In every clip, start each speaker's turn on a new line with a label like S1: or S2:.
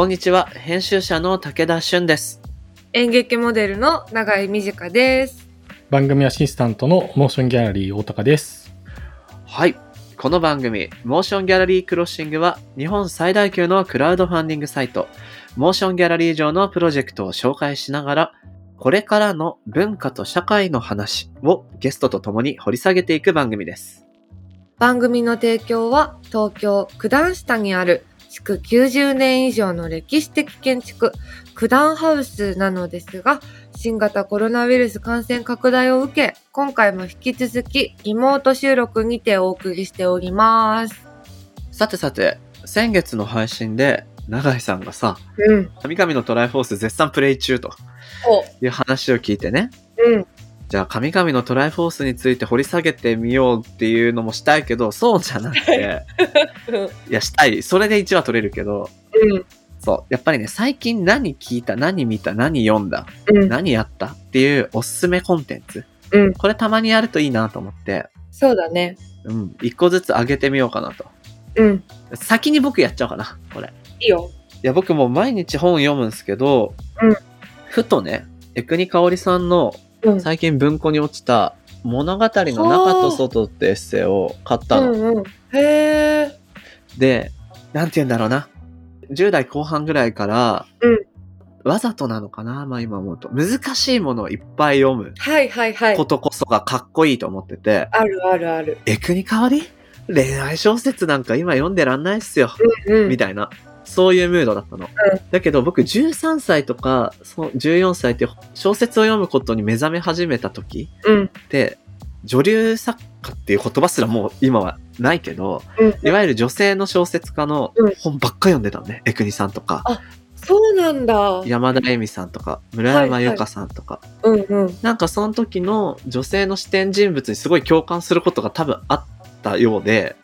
S1: こんにちは、編集者の武田俊です。
S2: 演劇モデルの永井美智香です。
S3: 番組アシスタントのモーションギャラリー大高です。
S1: はい。この番組、モーションギャラリークロッシングは、日本最大級のクラウドファンディングサイト、モーションギャラリー上のプロジェクトを紹介しながら、これからの文化と社会の話をゲストと共に掘り下げていく番組です。
S2: 番組の提供は東京九段下にある築90年以上の歴史的建築九段ハウスなのですが新型コロナウイルス感染拡大を受け今回も引き続きリモート収録にてお送りしております。
S1: さてさて、先月の配信で、永井さんがさ、
S2: うん。
S1: 神々のトライフォース絶賛プレイ中という話を聞いてね、
S2: うん。
S1: じゃあ神々のトライフォースについて掘り下げてみようっていうのもしたいけど、そうじゃなくて、いや、したい。それで1話取れるけど、
S2: うん。
S1: そう。やっぱりね、最近何聞いた、何見た、何読んだ、
S2: うん。
S1: 何やったっていうおすすめコンテンツ。
S2: うん
S1: これたまにやるといいなと思って、
S2: そうだね。
S1: うん。一個ずつ上げてみようかなと。
S2: うん。
S1: 先に僕やっちゃおうかな、これ。
S2: いいよ。
S1: いや、僕もう毎日本読むんですけど、
S2: うん
S1: ふとね、江国香織さんの
S2: うん。
S1: 最近文庫に落ちた物語の中と外ってエッセイを買ったの。
S2: うんうん。へえ。
S1: で、なんて言うんだろうな。10代後半ぐらいから、
S2: うん
S1: わざとなのかなまあ今思うと。難しいものをいっぱい読む
S2: はいはいはい
S1: こ。とこそがかっこいいと思ってて、
S2: あるあるある。
S1: 江国香織恋愛小説なんか今読んでらんないっすよ。
S2: うん。
S1: みたいな。そういうムードだったの。だけど僕13歳とかそう14歳って小説を読むことに目覚め始めた時
S2: うん。
S1: って女流作家っていう言葉すらもう今はないけど、
S2: うん。
S1: いわゆる女性の小説家の
S2: うん
S1: 本ばっか読んでたのね。江国さんとか、
S2: そうなんだ。
S1: 山田恵美さんとか、村山由佳さんとか、
S2: うんうん。
S1: なんかその時の女性の視点人物にすごい共感することが多分あったようで、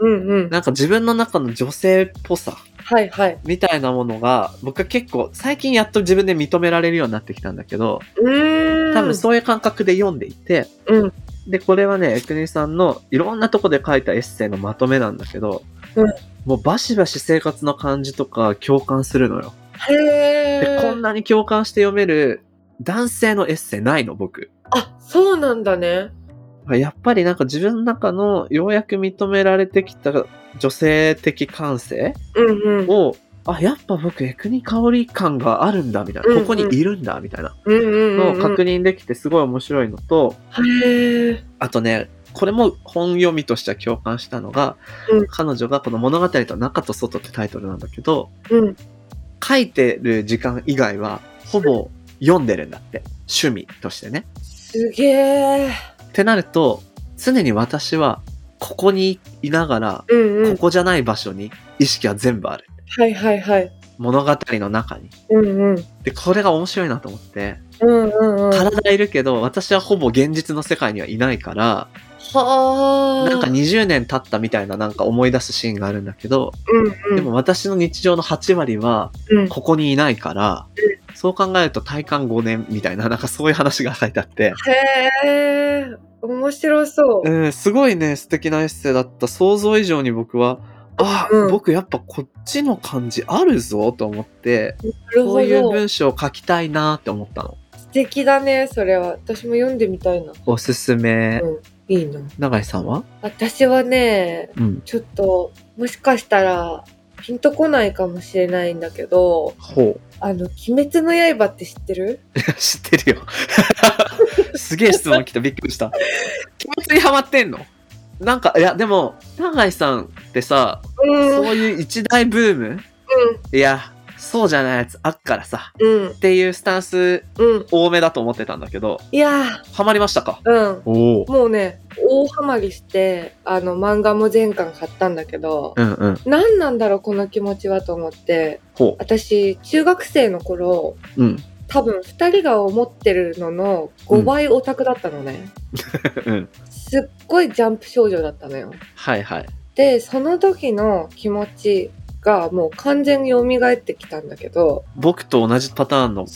S2: うんうんうん。
S1: なんか自分の中の女性っぽさ
S2: はいはい。
S1: みたいなものが、僕は結構最近やっと自分で認められるようになってきたんだけど、
S2: うーん。
S1: 多分そういう感覚で読んでいて、
S2: うん。
S1: で、これはね、エクニさんのいろんなとこで書いたエッセイのまとめなんだけど、
S2: うん
S1: もうバシバシ生活の感じとか共感するのよ。
S2: へ
S1: で、
S2: え。
S1: こんなに共感して読める男性のエッセイないの、僕。
S2: あ、そうなんだね。
S1: やっぱりなんか自分の中のようやく認められてきた女性的感性？
S2: うんうん。
S1: を、あ、やっぱ僕、エクニ香り感があるんだ、みたいな。
S2: うんうん
S1: ここにいるんだ、みたいなのを
S2: うん。
S1: 確認できてすごい面白いのと。あとね、これも本読みとしては共感したのが、
S2: うん
S1: 彼女がこの物語と中と外ってタイトルなんだけど、
S2: うん。
S1: 書いてる時間以外はほぼ読んでるんだって。趣味としてね。
S2: すげえ。
S1: ってなると、常に私はここにいながら、
S2: うんうん。
S1: ここじゃない場所に意識は全部ある。
S2: はいはいはい。
S1: 物語の中に。
S2: うんうん。
S1: で、これが面白いなと思って、
S2: うんうんうん。
S1: 体いるけど、私はほぼ現実の世界にはいないから、
S2: はあ。
S1: なんか20年経ったみたいななんか思い出すシーンがあるんだけど、
S2: うんうん。
S1: でも私の日常の8割は
S2: うん。
S1: ここにいないから、そう考えると体感5年みたいな、なんかそういう話が書いてあって、
S2: へえ。面白そう。
S1: うん、すごいね、素敵なエッセイだった。想像以上に僕は、あ、
S2: うん
S1: 僕やっぱこっちの感じあるぞと思って、こういう
S2: ど。
S1: 文章を書きたいなって思ったの。
S2: 素敵だね、それは。私も読んでみたいな。
S1: おすすめ。
S2: うん。いいな。
S1: 永井さんは？
S2: 私はね、
S1: うん。
S2: ちょっと、もしかしたら、ピンとこないかもしれないんだけど、
S1: ほう。
S2: あの、鬼滅の刃って知ってる？
S1: 知ってるよ。すげえ質問来た。びっくりした。気持ちにハマってんの？なんか、いや、でも、永井さんってさ、
S2: うん。
S1: そういう一大ブーム？いや、そうじゃないやつあっからさ。
S2: うん。うん。
S1: っていうスタンス
S2: うん。
S1: 多めだと思ってたんだけど、
S2: いや
S1: ハマりましたか？
S2: ー、うん。もうね、大ハマりして、あの、漫画も全巻買ったんだけど、
S1: うんうん。
S2: 何なんだろう、この気持ちはと思って、
S1: ほ
S2: 私、中学生の頃、
S1: う。うん。
S2: 多分2人が思ってるのの5倍オタクだったのね。
S1: うん。
S2: すっごいジャンプ少女だったのよ。
S1: はいはい。
S2: で、その時の気持ちがもう完全に蘇ってきたんだけど、
S1: 僕と同じパターンの。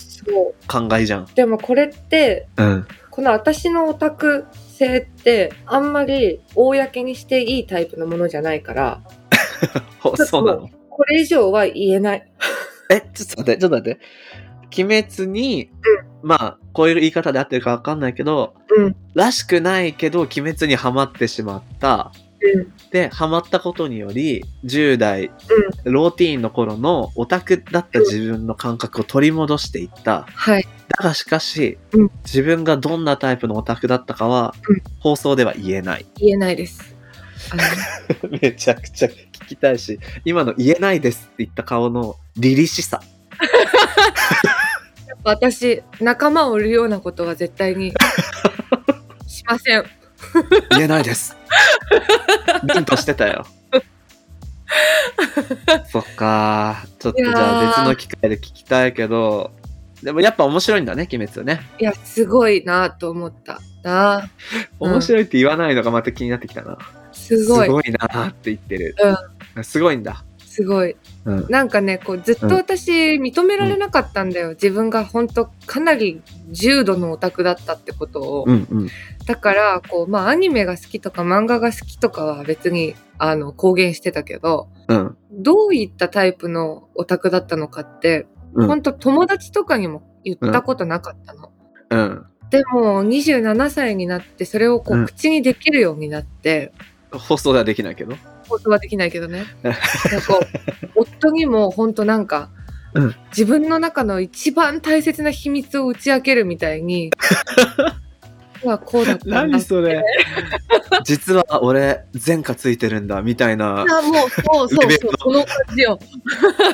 S1: 考えじゃん。
S2: でもこれって、
S1: うん。
S2: この私のオタク性ってあんまり公にしていいタイプのものじゃないから、
S1: ほ そうなの？
S2: これ以上は言えない。
S1: え、ちょっと待って、ちょっと待って。鬼滅に、まあ、こういう言い方で合ってるかわかんないけど、
S2: うん
S1: らしくないけど、鬼滅にハマってしまった。
S2: うん。
S1: で、ハマったことにより、10代、ローティーンの頃のオタクだった自分の感覚を取り戻していった。
S2: はい。
S1: だがしかし、
S2: うん
S1: 自分がどんなタイプのオタクだったかは、
S2: うん
S1: 放送では言えない。
S2: 言えないです。
S1: めちゃくちゃ聞きたいし、今の言えないですって言った顔の凛々しさ。
S2: 私、仲間を売るようなことは絶対にしません。
S1: 言えないです。凛としてたよ。そっかちょっとじゃあ別の機会で聞きたいけど、でもやっぱ面白いんだね、鬼滅はね。
S2: いや、すごいなと思った。なうん
S1: 面白いって言わないのがまた気になってきたな。
S2: すごい。
S1: すごいなって言ってる。すごいんだ。
S2: すごい。
S1: うん。
S2: なんかね、こうずっと私認められなかったんだよ。自分が本当かなり重度のオタクだったってことを。
S1: うんうん。
S2: だから、こう、まあアニメが好きとか漫画が好きとかは別に、あの、公言してたけど、
S1: うん。
S2: どういったタイプのオタクだったのかって、
S1: うん
S2: 本当友達とかにも言ったことなかったの。
S1: うん。
S2: でも、27歳になって、それをこ
S1: うん
S2: う、口にできるようになって、
S1: 放送ではできないけど。
S2: 放送はできないけどね。なんかこう夫にも本当なんか、
S1: うん
S2: 自分の中の一番大切な秘密を打ち明けるみたいに、うわこうだった。
S1: 何それ？実は俺、前科ついてるんだ、みたいな。
S2: あ、もう、そうそうそうこの感じよ。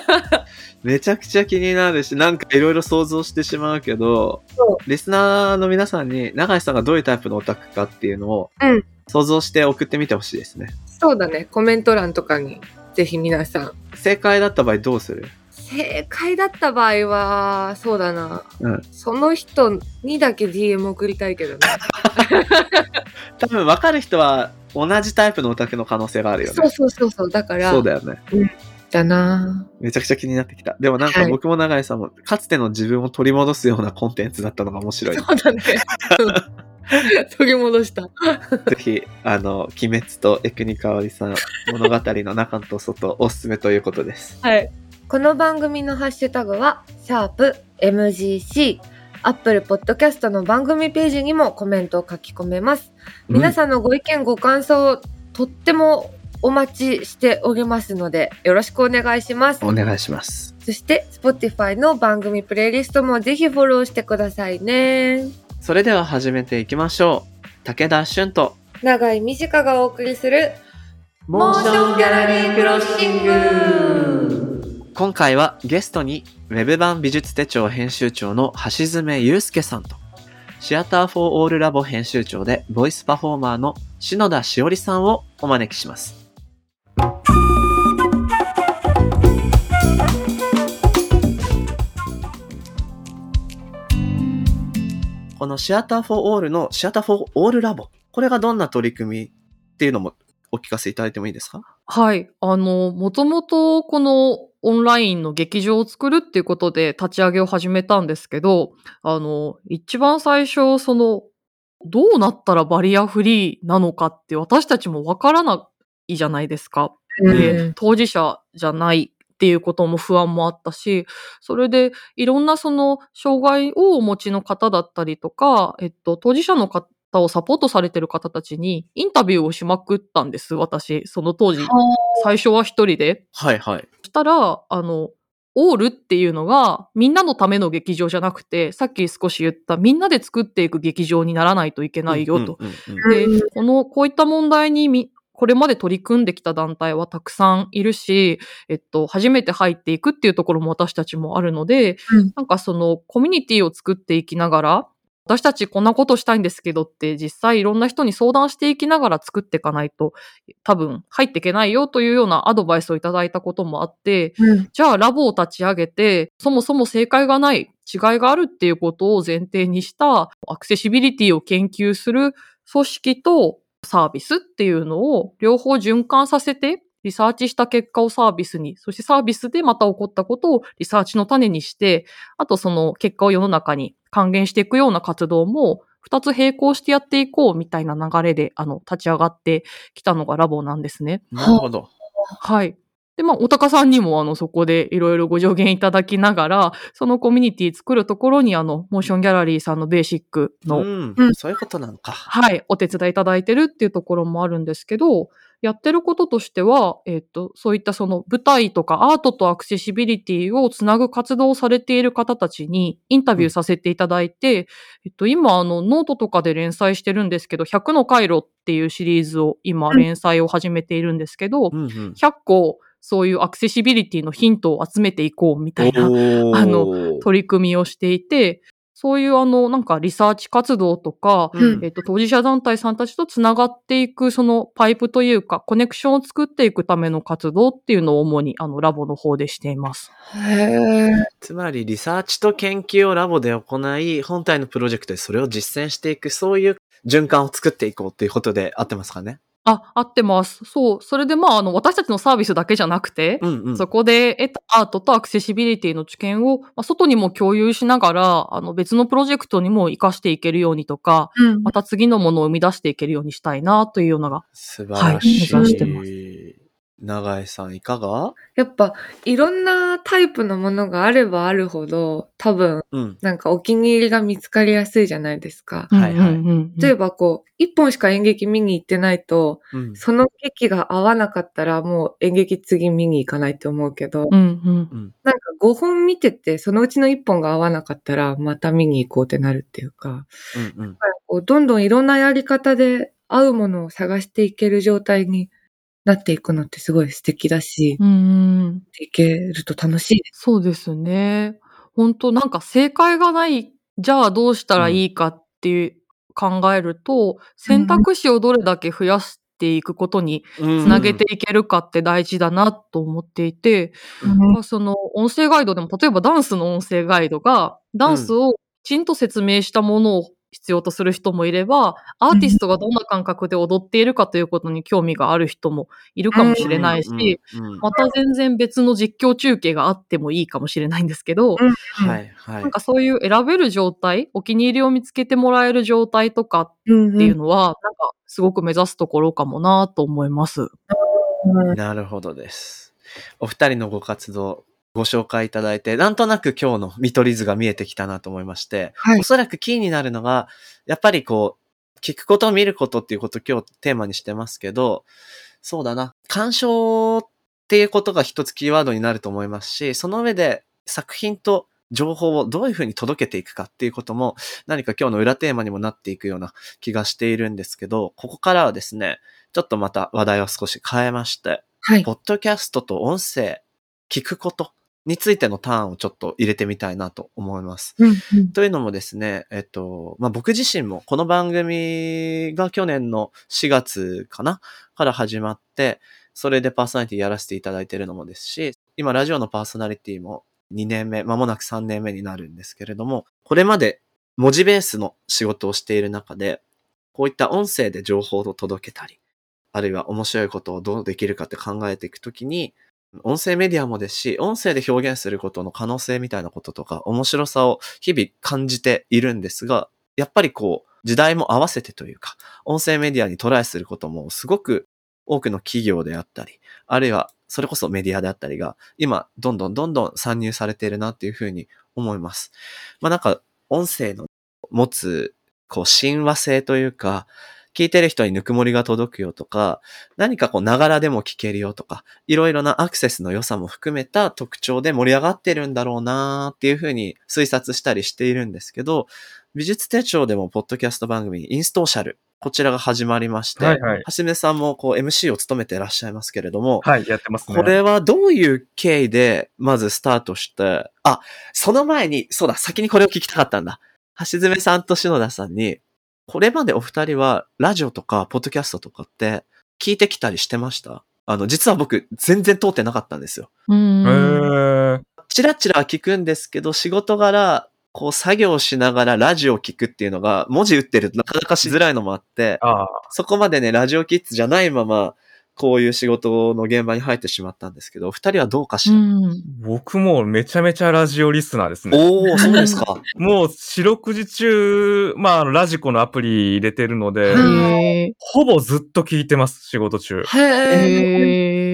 S1: めちゃくちゃ気になるし、なんかいろいろ想像してしまうけど
S2: そ、
S1: リスナーの皆さんに、永井さんがどういうタイプのオタクかっていうのを、
S2: うん
S1: 想像して送ってみてほしいですね。
S2: そうだね。コメント欄とかに、ぜひ皆さん。
S1: 正解だった場合どうする？
S2: 正解だった場合は、そうだな。
S1: うん。
S2: その人にだけ DM 送りたいけどね。
S1: 多分分かる人は同じタイプのオタクの可能性があるよね。
S2: そうそうそうそう。だから、
S1: そうだよね。
S2: だな
S1: めちゃくちゃ気になってきた。でもなんか
S2: はい
S1: 僕も永井さんも、かつての自分を取り戻すようなコンテンツだったのが面白い。ぜ
S2: そうだね。うん 取り戻した。
S1: ひ、あの、鬼滅とエクニカワリさん物語の中と外おすすめということです。
S2: はい。この番組のハッシュタグは、シャープ MGC。アップルポッドキャストの番組ページにもコメントを書き込めます。皆さんのご意見ご感想、とってもお待ちしておりますので、よろしくお願いします
S1: うん。お願いします。
S2: そして、Spotify の番組プレイリストもぜひフォローしてくださいね。
S1: それでは始めていきましょう。武田俊と、
S2: 長井美智香がお送りする、
S1: モ
S2: ーションギャラリークロッシング
S1: 今回はゲストに Web 版美術手帳編集長の橋爪祐介さんとシアター・フォー・オール・ラボ編集長でボイスパフォーマーの篠田しおりさんをお招きします。このシアター・フォー・オールのシアター・フォー・オール・ラボこれがどんな取り組みっていうのもお聞かせいただいてもいいですか？
S4: はい。あの、もともとこのオンラインの劇場を作るっていうことで立ち上げを始めたんですけど、あの、一番最初、その、どうなったらバリアフリーなのかって私たちもわからなじゃないですか。で、当事者じゃないっていうことも不安もあったし、それでいろんなその障害をお持ちの方だったりとか、えっと、当事者の方をサポートされてる方たちにインタビューをしまくったんです、私。その当時。最初は一人で。
S1: はいはい。
S4: そしたら、あの、オールっていうのがみんなのための劇場じゃなくて、さっき少し言ったみんなで作っていく劇場にならないといけないよと。
S1: うんうんうん
S4: で
S2: うん、
S4: この、こういった問題にみ、これまで取り組んできた団体はたくさんいるし、えっと、初めて入っていくっていうところも私たちもあるので、
S2: うん。
S4: なんかそのコミュニティを作っていきながら、私たちこんなことしたいんですけどって実際いろんな人に相談していきながら作っていかないと多分入っていけないよというようなアドバイスをいただいたこともあって、
S2: うん。
S4: じゃあラボを立ち上げて、そもそも正解がない、違いがあるっていうことを前提にしたアクセシビリティを研究する組織とサービスっていうのを両方循環させて、リサーチした結果をサービスに、そしてサービスでまた起こったことをリサーチの種にして、あとその結果を世の中に還元していくような活動も二つ並行してやっていこうみたいな流れで、あの、立ち上がってきたのがラボなんですね。
S1: なるほど。
S4: はい。で、まあ、おたかさんにも、あの、そこでいろいろご助言いただきながら、そのコミュニティ作るところに、あの、モーションギャラリーさんのベーシックの、
S1: うん
S2: うん
S1: そういうことなのか。
S4: はい、お手伝いいただいてるっていうところもあるんですけど、やってることとしては、えっ、と、そういったその舞台とかアートとアクセシビリティをつなぐ活動をされている方たちにインタビューさせていただいて、えっと、今、あの、ノートとかで連載してるんですけど、100の回路っていうシリーズを今連載を始めているんですけど、
S1: うんうん。
S4: 100個そういうアクセシビリティのヒントを集めていこうみたいなあの取り組みをしていて、そういうあの、なんかリサーチ活動とか、
S1: うん。
S4: えっと、当事者団体さんたちとつながっていく、そのパイプというか、コネクションを作っていくための活動っていうのを主に、あの、ラボの方でしています。
S2: へー。
S1: つまりリサーチと研究をラボで行い、本体のプロジェクトでそれを実践していく、そういう循環を作っていこうっていうことで合ってますかね？
S4: あ、合ってます。そう。それでまあ、あの、私たちのサービスだけじゃなくて、
S1: うんうん。
S4: そこで得たアートとアクセシビリティの知見を、まあ、外にも共有しながら、あの、別のプロジェクトにも活かしていけるようにとか、
S2: うん
S4: また次のものを生み出していけるようにしたいなというようなが
S1: 素晴らしい。
S4: はい
S2: 目指
S4: してま
S1: 長井さんいかが？
S2: やっぱ、いろんなタイプのものがあればあるほど、多分、
S1: うん。
S2: なんかお気に入りが見つかりやすいじゃないですか。
S1: はいはい
S2: 例えばこう、一本しか演劇見に行ってないと、
S1: うん。
S2: その劇が合わなかったらもう演劇次見に行かないと思うけど、
S4: うんうん
S2: なんか5本見てて、そのうちの1本が合わなかったら、また見に行こうってなるっていうか、
S1: うんうん。
S2: こうどんどんいろんなやり方で合うものを探していける状態になっていくのってすごい素敵だし、
S4: うんうん
S2: いけると楽しいです。
S4: そうですね。本当なんか正解がない、じゃあどうしたらいいかっていう考えると、選択肢をどれだけ増やしていくことに
S1: つ
S4: つなげていけるかって大事だなと思っていて、まあその音声ガイドでも、例えばダンスの音声ガイドが、ダンスをきちんと説明したものを必要とする人もいれば、アーティストがどんな感覚で踊っているかということに興味がある人もいるかもしれないし、また全然別の実況中継があってもいいかもしれないんですけど、
S1: はいはい
S4: なん。かそういう選べる状態、お気に入りを見つけてもらえる状態とかっ
S2: うん
S4: ていうのは、なんかすごく目指すところかもなと思います。
S1: なるほどです。お二人のご活動、ご紹介いただいて、なんとなく今日の見取り図が見えてきたなと思いまして、
S2: はい
S1: おそらくキーになるのが、やっぱりこう、聞くこと、見ることっていうことを今日テーマにしてますけど、そうだな、鑑賞っていうことが一つキーワードになると思いますし、その上で作品と情報をどういうふうに届けていくかっていうことも何か今日の裏テーマにもなっていくような気がしているんですけど、ここからはですね、ちょっとまた話題を少し変えまして、
S2: はい。
S1: ポッドキャストと音声、聞くことについてのターンをちょっと入れてみたいなと思います。
S2: うんうん
S1: というのもですね、えっと、まあ、僕自身もこの番組が去年の4月かなから始まって、それでパーソナリティやらせていただいているのもですし、今ラジオのパーソナリティも2年目、間もなく3年目になるんですけれども、これまで文字ベースの仕事をしている中で、こういった音声で情報を届けたり、あるいは面白いことをどうできるかって考えていくときに、音声メディアもですし、音声で表現することの可能性みたいなこととか、面白さを日々感じているんですが、やっぱりこう、時代も合わせてというか、音声メディアにトライすることもすごく多くの企業であったり、あるいはそれこそメディアであったりが、今、どんどんどんどん参入されているなっていうふうに思います。まあなんか、音声の持つ、こう、親和性というか、聞いてる人にぬくもりが届くよとか、何かこう、ながらでも聞けるよとか、いろいろなアクセスの良さも含めた特徴で盛り上がってるんだろうなーっていうふうに推察したりしているんですけど、美術手帳でもポッドキャスト番組インストーシャル、こちらが始まりまして、
S5: はいはい。
S1: はじめさんもこう MC を務めていらっしゃいますけれども、
S5: はい、やってますね。
S1: これはどういう経緯で、まずスタートして、あ、その前に、そうだ、先にこれを聞きたかったんだ。橋爪さんと篠田さんに、これまでお二人は、ラジオとか、ポッドキャストとかって、聞いてきたりしてました？あの、実は僕、全然通ってなかったんですよ。
S4: う
S5: へ
S4: ん。
S5: ー。
S1: チラチラは聞くんですけど、仕事柄、こう、作業しながらラジオを聞くっていうのが、文字打ってるとなかなかしづらいのもあって。そこまでね、ラジオキッズじゃないまま、こういう仕事の現場に入ってしまったんですけど、お二人はどうかしら、
S4: うん
S5: 僕もめちゃめちゃラジオリスナーですね。
S1: おー、そうですか。
S5: もう四六時中、まああの、ラジコのアプリ入れてるので、ほぼずっと聞いてます、仕事中。
S2: へえ。
S4: え。へえ。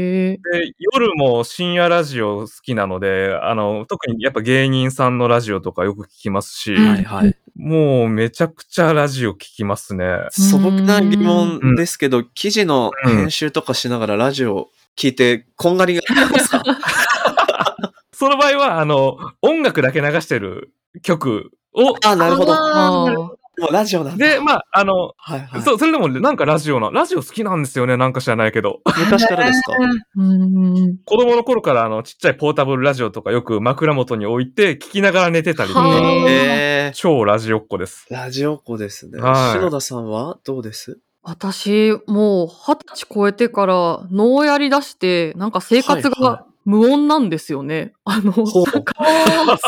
S5: で、夜も深夜ラジオ好きなので、あの、特にやっぱ芸人さんのラジオとかよく聞きますし、
S2: うん
S1: はいはい。
S5: もうめちゃくちゃラジオ聞きますね。
S1: 素朴な疑問ですけど、記事の
S5: うん
S1: 編集とかしながらラジオ聞いて、こんがりがあるんですか？
S5: その場合は、あの、音楽だけ流してる曲を、
S1: あ、なるほど。もうラジオなんだ。
S5: で、まあ、あの、
S1: はいはい。
S5: そう、それでもなんかラジオな、ラジオ好きなんですよね、なんか知らないけど。
S1: 昔からですか？
S4: ー うん
S5: 子供の頃からあの、ちっちゃいポータブルラジオとかよく枕元に置いて聞きながら寝てたりと
S2: は
S5: か、
S2: あ
S1: え
S5: 超ラジオっ子です。
S1: ー、ラジオっ子ですね。
S5: はい
S1: 篠田さんはどうです？
S4: 私、もう二十歳超えてから脳やり出して、なんか生活が無音なんですよね。あの、なんか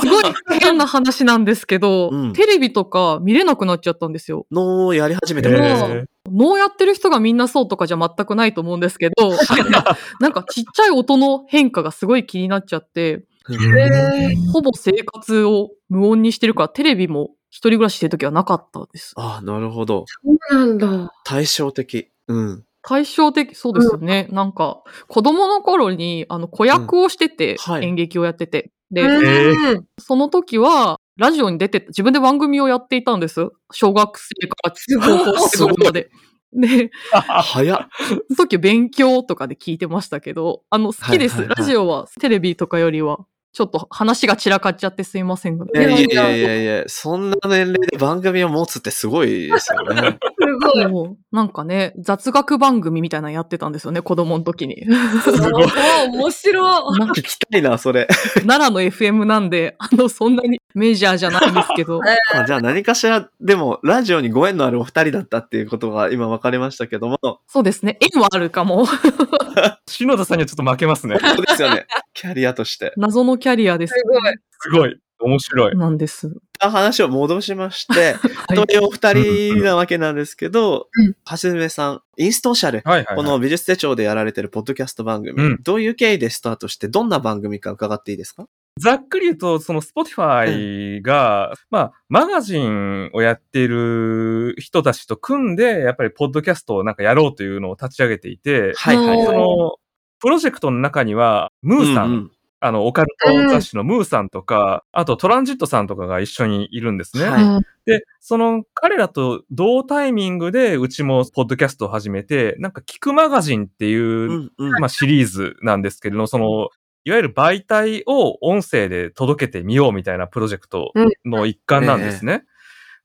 S4: すごい変な話なんですけど、
S1: うん
S4: テレビとか見れなくなっちゃったんですよ。
S1: のをやり始めてもいいですか
S5: へー
S4: 脳やってる人がみんなそうとかじゃ全くないと思うんですけど、なんかちっちゃい音の変化がすごい気になっちゃって、
S2: へ
S4: ほぼ生活を無音にしてるから、テレビも一人暮らししてる時はなかったです。
S1: あなるほど。
S2: そうなんだ。
S1: 対照的。うん。
S4: 対照的、そうですよね。なんか、子供の頃に、あの、子役をしてて、
S1: うんはい
S4: 演劇をやってて。で、
S2: うん
S4: その時は、ラジオに出て、自分で番組をやっていたんです。小学生から高校生 まで。で、
S1: 早っ。
S4: その時勉強とかで聞いてましたけど、あの、好きです。
S1: はいはいはい
S4: ラジオはテレビとかよりは、ちょっと話が散らかっちゃってすいませんが。
S1: いやいやい
S2: いや
S1: やいやいや、そんな年齢で番組を持つってすごいですよね。
S2: すごい。
S4: なんかね、雑学番組みたいなのやってたんですよね、子供の時に。
S2: すごい。面白い。
S4: なんか
S1: 聞きたいな、それ。
S4: 奈良の FM なんで、あの、そんなにメジャーじゃないんですけど。
S1: あじゃあ何かしら、でも、ラジオにご縁のあるお二人だったっていうことが今分かりましたけども、
S4: そうですね。縁はあるかも。
S5: 篠田さんにはちょっと負けますね。
S1: 本当ですよね。キャリアとして。
S4: 謎のキャリアです。
S2: すごい。
S5: すごい。面白い。
S4: なんです。
S1: 話を戻しまして、
S4: い
S1: というお二人なわけなんですけど
S2: うん、
S1: はじめさん、インストーシャル、
S5: はいはい、はい。
S1: この美術手帳でやられてるポッドキャスト番組、
S5: うん
S1: どういう経緯でスタートして、どんな番組か伺っていいですか？
S5: ざっくり言うと、その Spotify が、まあ、マガジンをやっている人たちと組んで、やっぱりポッドキャストをなんかやろうというのを立ち上げていて、
S1: はいはいはい。
S5: その、プロジェクトの中には、ムーさん、
S1: うんうん
S5: あの、オカルト雑誌のムーさんとか、あとトランジットさんとかが一緒にいるんですね。
S1: はい
S5: で、その彼らと同タイミングでうちもポッドキャストを始めて、なんか聞くマガジンっていう、
S1: うんうん
S5: まあシリーズなんですけれども、その、いわゆる媒体を音声で届けてみようみたいなプロジェクトの一環なんですね。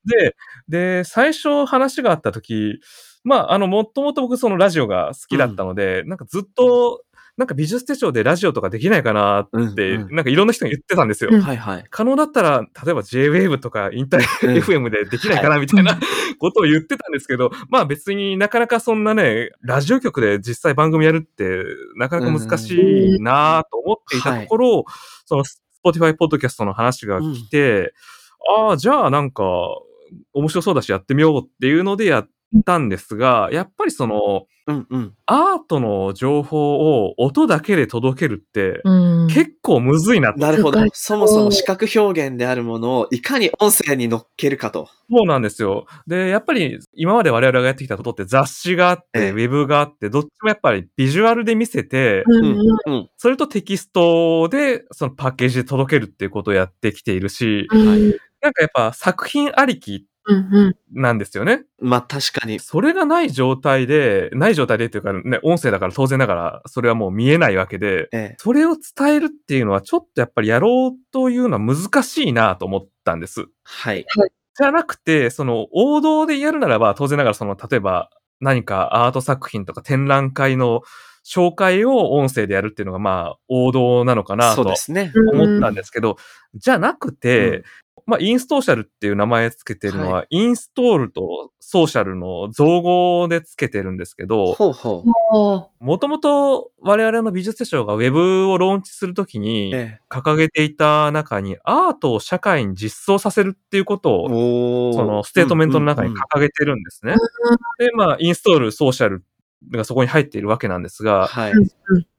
S5: で、で、最初話があった時、まあ、あの、もともと僕そのラジオが好きだったので、なんかずっと、なんか美術手帳でラジオとかできないかなって、
S1: うんうん。
S5: なんかいろんな人が言ってたんですよ。
S2: うん。
S1: はいはい。
S5: 可能だったら、例えば J-Wave とかインター
S1: うん
S5: FM でできないかなみたいなことを言ってたんですけど、まあ別になかなかそんなね、ラジオ局で実際番組やるってなかなか難しいなと思っていたところ、その Spotify ポッドキャストの話が来て、ああ、じゃあなんか面白そうだしやってみようっていうのでやったんですが、やっぱりその
S1: うんうん。
S5: アートの情報を音だけで届けるって
S4: うん。
S5: 結構むずいな
S1: なるほどそもそも視覚表現であるものをいかに音声に乗っけるかと。
S5: そうなんですよ。で、やっぱり今まで我々がやってきたことって雑誌があって、
S1: ええ
S5: ウェブがあって、どっちもやっぱりビジュアルで見せて、
S2: うん
S1: うんうん。
S5: それとテキストでそのパッケージで届けるっていうことをやってきているし、
S2: うん
S5: なんかやっぱ作品ありき
S2: うん
S5: なんですよね。
S1: まあ確かに。
S5: それがない状態で、ない状態でっていうかね、音声だから当然ながらそれはもう見えないわけで、
S1: ええ。
S5: それを伝えるっていうのはちょっとやっぱりやろうというのは難しいなと思ったんです。
S1: はい。
S5: じゃなくて、その王道でやるならば、当然ながらその、例えば何かアート作品とか展覧会の紹介を音声でやるっていうのがまあ王道なのかなと
S1: そうですね。
S2: うん
S5: 思ったんですけど、じゃなくて、まあインストーシャルっていう名前つけてるのは、
S1: は
S5: インストールとソーシャルの造語でつけてるんですけど、
S1: ほうほう。
S2: お
S5: もともと我々の美術手帳がウェブをローンチするときに
S1: ええ。
S5: 掲げていた中にアートを社会に実装させるっていうことをそのステートメントの中に
S1: うんうん
S5: 掲げてるんですね。で、まあ、インストール、ソーシャルがそこに入っているわけなんですが、
S1: はい。
S2: うん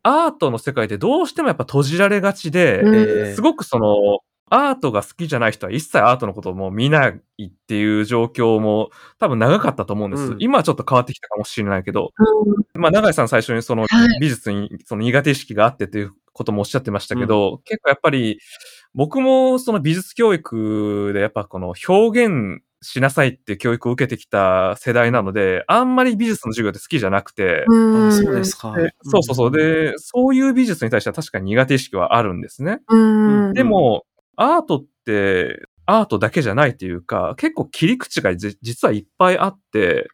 S5: アートの世界ってどうしてもやっぱ閉じられがちで、
S2: うん。
S1: ええ
S5: すごくその、アートが好きじゃない人は一切アートのことをもう見ないっていう状況も多分長かったと思うんです。
S1: うん。
S5: 今はちょっと変わってきたかもしれないけど、まあ、長井さん最初にその
S2: はい。
S5: 美術にその苦手意識があってということもおっしゃってましたけど、結構やっぱり僕もその美術教育でやっぱこの表現しなさいっていう教育を受けてきた世代なので、あんまり美術の授業って好きじゃなくて、
S1: そうですか。
S5: でそうそうそう。で、そういう美術に対しては確かに苦手意識はあるんですね。
S2: うん。
S5: でも、アートって、アートだけじゃないというか、結構切り口がじ実はいっぱいあって、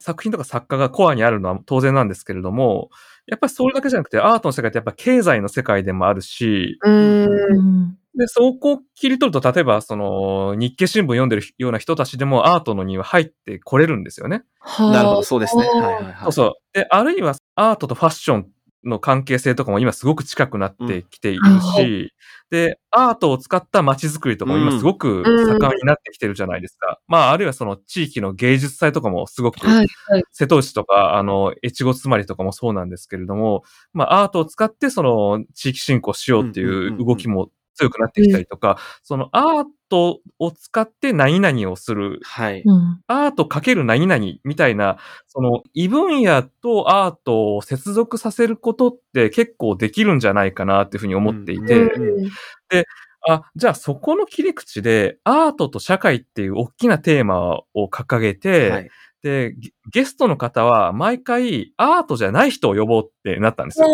S5: 作品とか作家がコアにあるのは当然なんですけれども、やっぱりそれだけじゃなくて、アートの世界ってやっぱ経済の世界でもあるし、
S2: あ。うん。
S4: うん
S5: で、そこを切り取ると、例えば、その、日経新聞読んでるような人たちでもアートのには入ってこれるんですよね。
S1: う。なるほど、そうですね。はいはいはい。
S5: そうそう。で、あるいはアートとファッションの関係性とかも今すごく近くなってきているし、で、アートを使った街づくりとかも今すごく盛んになってきてるじゃないですか。まあ、あるいはその地域の芸術祭とかもすごく、
S2: はいはい。
S5: 瀬戸内とか、あの、越後つまりとかもそうなんですけれども、まあ、アートを使ってその地域振興しようっていう動きも強くなってきたりとか、そのアートを使って何々をする。
S1: はい。
S4: うん。
S5: アートかける何々みたいな、その異分野とアートを接続させることって結構できるんじゃないかなっていうふうに思っていて、
S1: うん
S5: あ、じゃあそこの切り口でアートと社会っていう大きなテーマを掲げて、
S1: はい。
S5: で、ゲゲストの方は毎回アートじゃない人を呼ぼうってなったんですよ。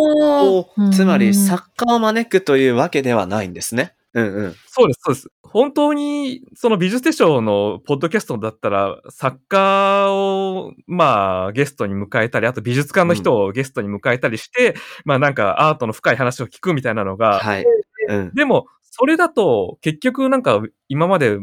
S1: つまり、作家を招くというわけではないんですね。うんうん。
S5: そうです、そうです。本当に、その美術手帳のポッドキャストだったら、作家を、まあ、ゲストに迎えたり、あと美術館の人をゲストに迎えたりして、まあなんかアートの深い話を聞くみたいなのが、
S1: はい。うん。
S5: でも、それだと、結局なんか今まで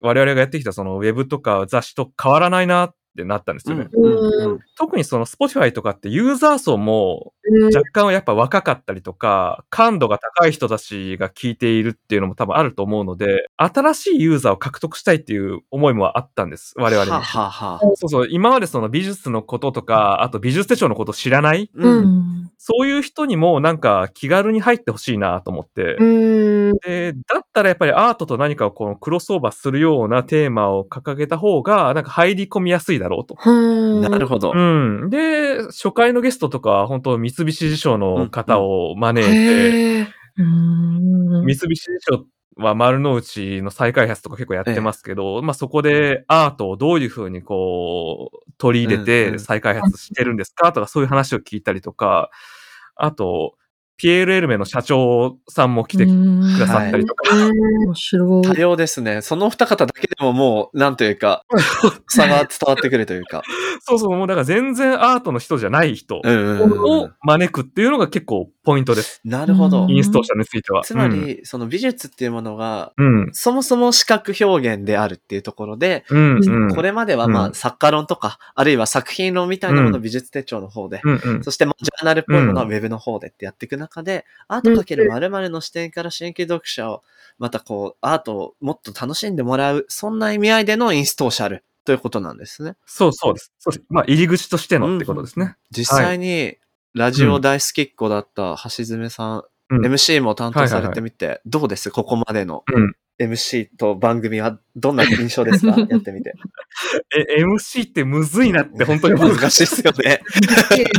S5: 我々がやってきたそのウェブとか雑誌と変わらないなってなったんですよね。
S1: うんうん
S5: 特にその Spotify とかってユーザー層も
S2: うん
S5: 若干やっぱ若かったりとか、感度が高い人たちが聞いているっていうのも多分あると思うので、新しいユーザーを獲得したいっていう思いもあったんです。我々に。
S1: はあはあはあ
S5: そうそう、今までその美術のこととか、あと美術手帳のことを知らない、
S1: う。
S4: うんん
S5: そういう人にもなんか気軽に入ってほしいなと思って、
S2: うん。
S5: で、だったらやっぱりアートと何かをこのクロスオーバーするようなテーマを掲げた方が、なんか入り込みやすいだろうと。
S2: は
S1: なるほど。
S5: うん。で、初回のゲストとかは本当三菱地所の方を招いて。
S4: うん
S5: 三菱地所は丸の内の再開発とか結構やってますけど、まあそこでアートをどういうふうにこう取り入れて再開発してるんですかとかそういう話を聞いたりとか、あと、ピエール・エルメの社長さんも来てくださったりとか、
S4: 面白
S1: 多
S4: い。
S1: 様ですね。その二方だけでももう、なんというか、差が伝わってくるというか。
S5: そうそう、もうだから全然アートの人じゃない人を
S1: ん。
S5: 招くっていうのが結構ポイントです。
S1: なるほど
S4: うん。
S5: インストーシャルについては。
S1: つまり、その美術っていうものが、そもそも視覚表現であるっていうところで、
S5: うん、うん。
S1: これまではまあ
S5: うん
S1: 作家論とか、あるいは作品論みたいなものを
S5: うん
S1: 美術手帳の方で、
S5: うん、うん。
S1: そしてまあジャーナルっぽいものは
S5: う
S1: ウェブの方でってやっていく中で、アートかける〇〇の視点から新規読者を、またこう、アートをもっと楽しんでもらう、そんな意味合いでのインストーシャルということなんですね。
S5: そうそうです。そうです。まあ、入り口としてのってことですね。
S1: 実際に、ラジオ大好きっ子だった橋爪さん、
S5: うん
S1: MC も担当されてみて、どうです？ここまでの
S5: うん。
S1: MC と番組はどんな印象ですか？やってみて。
S5: え、MC ってむずいなって本当に。
S1: 難しいっすよね。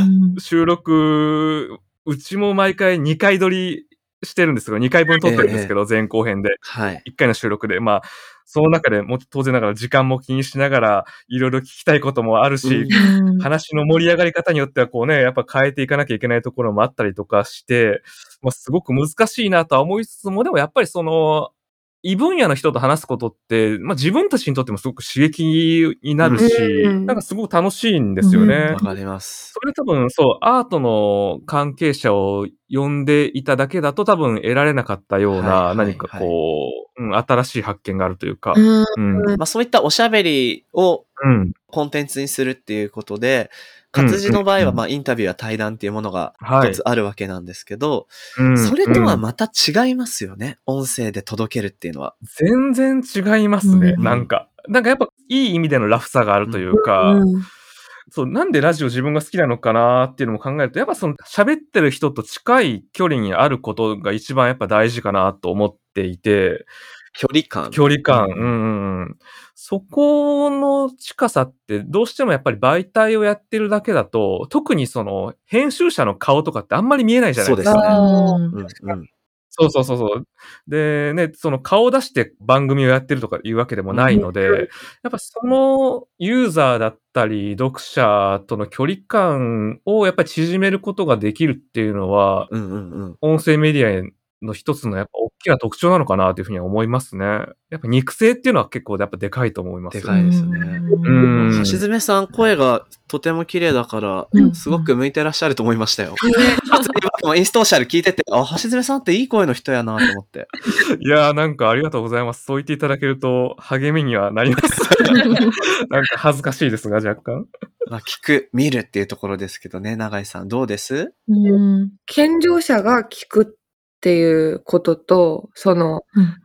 S4: う ん
S5: 収録、うちも毎回2回撮りしてるんですけど、2回分撮ってるんですけど、前後編で。
S1: はい。
S5: 1回の収録で。まあ、その中でも当然ながら時間も気にしながら、いろいろ聞きたいこともあるし、
S1: うん
S5: 話の盛り上がり方によってはこうね、やっぱ変えていかなきゃいけないところもあったりとかして、まあ、すごく難しいなとは思いつつも、でもやっぱりその、異分野の人と話すことって、まあ自分たちにとってもすごく刺激になるし、
S2: うん
S5: なんかすごく楽しいんですよね。
S1: わかります。
S5: それ多分そう、アートの関係者を呼んでいただけだと多分得られなかったようない何かこう、うん、新しい発見があると。いうか、
S2: うん。
S5: うん、
S1: まあそういったおしゃべりを
S5: うん、
S1: コンテンツにするっていうことで、活字の場合
S5: うん
S1: はまあインタビューや対談っていうものが
S5: はい
S1: 一つあるわけなんですけど、
S5: うん
S1: それとは
S5: うん
S1: また違いますよね。音声で届けるっていうのは。
S5: 全然違いますね、
S4: うん
S5: なんか。なんかやっぱいい意味でのラフさがあるというか、
S2: うん
S5: そう、なんでラジオ自分が好きなのかなっていうのも考えると、やっぱその喋ってる人と近い距離にあることが一番やっぱ大事かなと思っていて、
S1: 距離感。
S5: 距離感。うんうんうん。そこの近さってどうしてもやっぱり媒体をやってるだけだと、特にその編集者の顔とかってあんまり見えないじゃないですか。
S1: そうですね
S4: うん
S1: うんうん
S5: そうそうそうそう。で、ね、その顔を出して番組をやってるとかいうわけでもないので、
S2: うん
S5: やっぱそのユーザーだったり、読者との距離感をやっぱり縮めることができるっていうのは、
S1: うんうんうん。
S5: 音声メディアの一つのやっぱ大きな特徴なのかなというふうには思いますね。やっぱ肉声っていうのは結構やっぱでかいと思います。
S1: でかいですね
S5: うん
S1: 橋爪さん、声がとても綺麗だから
S4: う、ん
S1: すごく向いてらっしゃると思いましたよ。インストーシャル聞いてて、あ、橋爪さんっていい声の人やなと思って。
S5: いやーなんかありがとうございます。そう言っていただけると励みにはなります。なんか恥ずかしいですが、若干。
S1: まあ、聞く、見るっていうところですけどね、永井さん、どうです？
S4: うん
S2: 健常者が聞くっていうことと、その、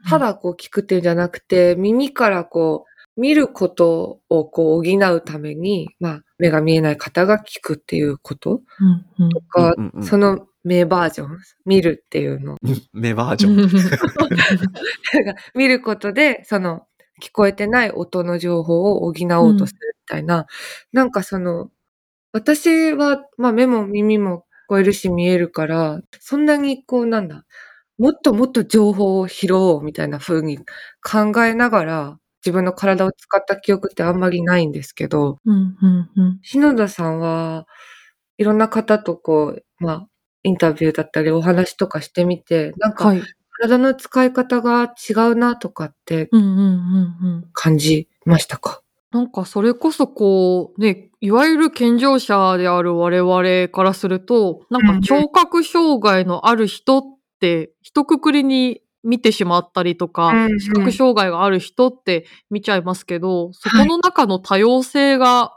S2: ただこう聞くっていうんじゃなくて、耳からこう、見ることをこう補うために、まあ、目が見えない方が聞くっていうこと
S4: うんうん。
S2: とか、
S1: うんうんうん。
S2: その目バージョン、見るっていうの。
S1: 目バージョン。
S2: なんか見ることで、その、聞こえてない音の情報を補おうとするみたいな、なんかその、私は、まあ目も耳も聞こえるし見えるから、そんなにこうなんだ、もっともっと情報を拾おうみたいな風に考えながら、自分の体を使った記憶ってあんまりないんですけど、
S4: うんうんうん。
S2: 篠田さんはいろんな方とこう、まあ、インタビューだったりお話とかしてみて、なんか
S4: はい。
S2: 体の使い方が違うなとかって感じましたか？
S4: なんかそれこそこう、ね、いわゆる健常者である我々からすると、なんか聴覚障害のある人って、一括りに見てしまったりとか、
S2: うんうん。
S4: 視覚障害がある人って見ちゃいますけど、そこの中の多様性が。